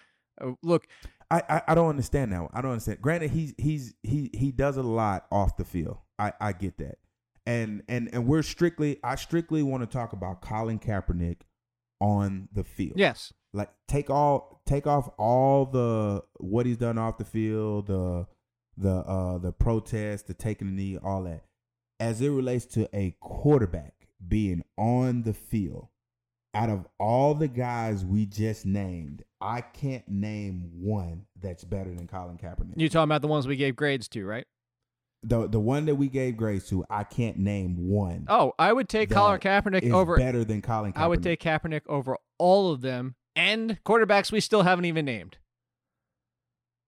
Uh, look, I, I, I don't understand that. I don't understand. Granted, he's he's he he does a lot off the field. I, I get that. And and and we're strictly I strictly want to talk about Colin Kaepernick on the field. yes, Like take all take off all the what he's done off the field, the the uh the protest, the taking the knee, all that. As it relates to a quarterback being on the field, out of all the guys we just named, I can't name one that's better than Colin Kaepernick. you talking about the ones we gave grades to, right? the the one that we gave grades to, I can't name one. Oh, I would take Colin Kaepernick over. better than Colin Kaepernick. I would take Kaepernick over all of them and quarterbacks we still haven't even named.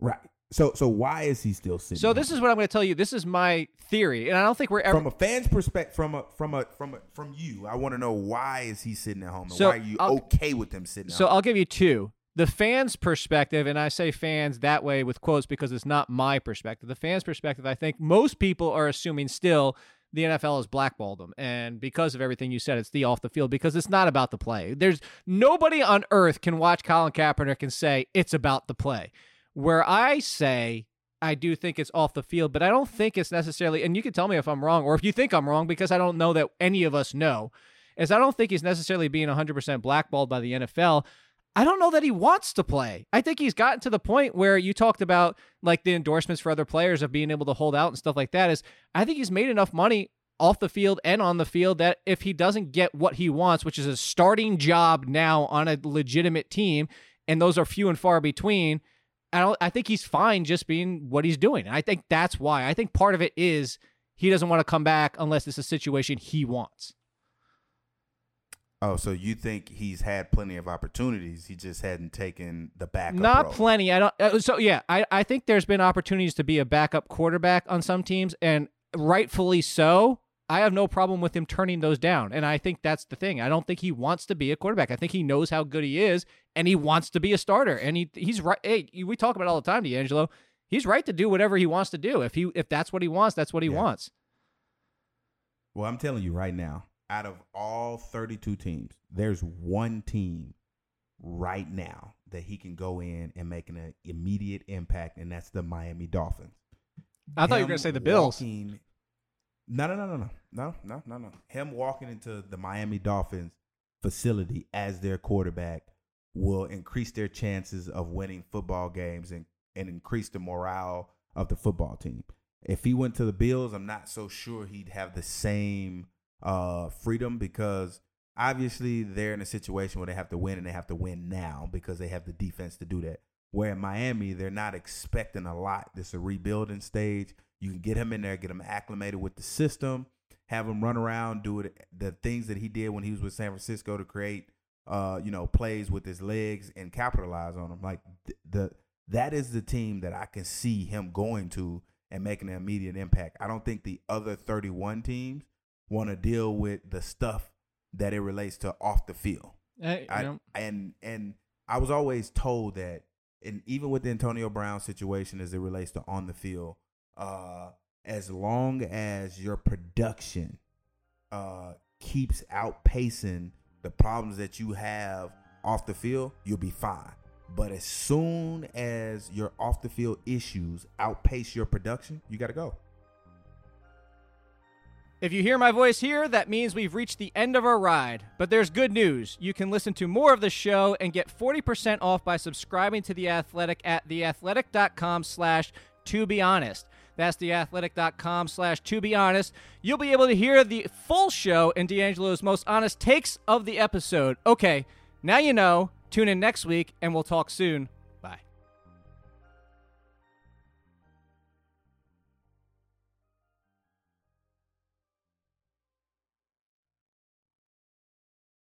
right. So so why is he still sitting? So this is what I'm going to tell you. This is my theory, and I don't think we're ever. from a fan's perspective, from a from a from a, from you, I want to know why is he sitting at home? And So, why are you I'll- okay with him sitting? So at home? I'll give you two. The fans' perspective, and I say fans that way with quotes because it's not my perspective. The fans' perspective, I think most people are assuming still the NFL has blackballed them. And because of everything you said, it's the off the field because it's not about the play. There's nobody on earth can watch Colin Kaepernick and say it's about the play. Where I say I do think it's off the field, but I don't think it's necessarily, and you can tell me if I'm wrong or if you think I'm wrong because I don't know that any of us know, is I don't think he's necessarily being 100% blackballed by the NFL. I don't know that he wants to play. I think he's gotten to the point where you talked about like the endorsements for other players of being able to hold out and stuff like that is I think he's made enough money off the field and on the field that if he doesn't get what he wants, which is a starting job now on a legitimate team, and those are few and far between, I don't I think he's fine just being what he's doing. And I think that's why. I think part of it is he doesn't want to come back unless it's a situation he wants. oh, so you think he's had plenty of opportunities? He just hadn't taken the backup. Not role. plenty. I don't. Uh, so yeah, I I think there's been opportunities to be a backup quarterback on some teams, and rightfully so. I have no problem with him turning those down, and I think that's the thing. I don't think he wants to be a quarterback. I think he knows how good he is, and he wants to be a starter. And he he's right. Hey, we talk about it all the time, D'Angelo. He's right to do whatever he wants to do. If he if that's what he wants, that's what he Yeah. wants. Well, I'm telling you right now, out of all 32 teams, there's one team right now that he can go in and make an immediate impact, and that's the Miami Dolphins. I thought you were going to say the Bills. walking- No, no, no, no, no, no, no, no, no. Him walking into the Miami Dolphins facility as their quarterback will increase their chances of winning football games and, and increase the morale of the football team. If he went to the Bills, I'm not so sure he'd have the same uh, freedom because obviously they're in a situation where they have to win and they have to win now because they have the defense to do that. Where in Miami, they're not expecting a lot. This is a rebuilding stage. You can get him in there, get him acclimated with the system, have him run around, do it the things that he did when he was with San Francisco to create uh, you know, plays with his legs and capitalize on them. Like th- the that is the team that I can see him going to and making an immediate impact. I don't think the other 31 teams want to deal with the stuff that it relates to off the field. Hey, I, know, and and I was always told that, and even with the Antonio Brown situation as it relates to on the field, uh, as long as your production uh, keeps outpacing the problems that you have off the field, you'll be fine. But as soon as your off the field issues outpace your production, you got to go. If you hear my voice here, that means we've reached the end of our ride. But there's good news. You can listen to more of the show and get 40% off by subscribing to The Athletic at theathletic.com slash to be honest. That's theathletic.com slash to be honest. You'll be able to hear the full show and D'Angelo's most honest takes of the episode. Okay, now you know. Tune in next week and we'll talk soon.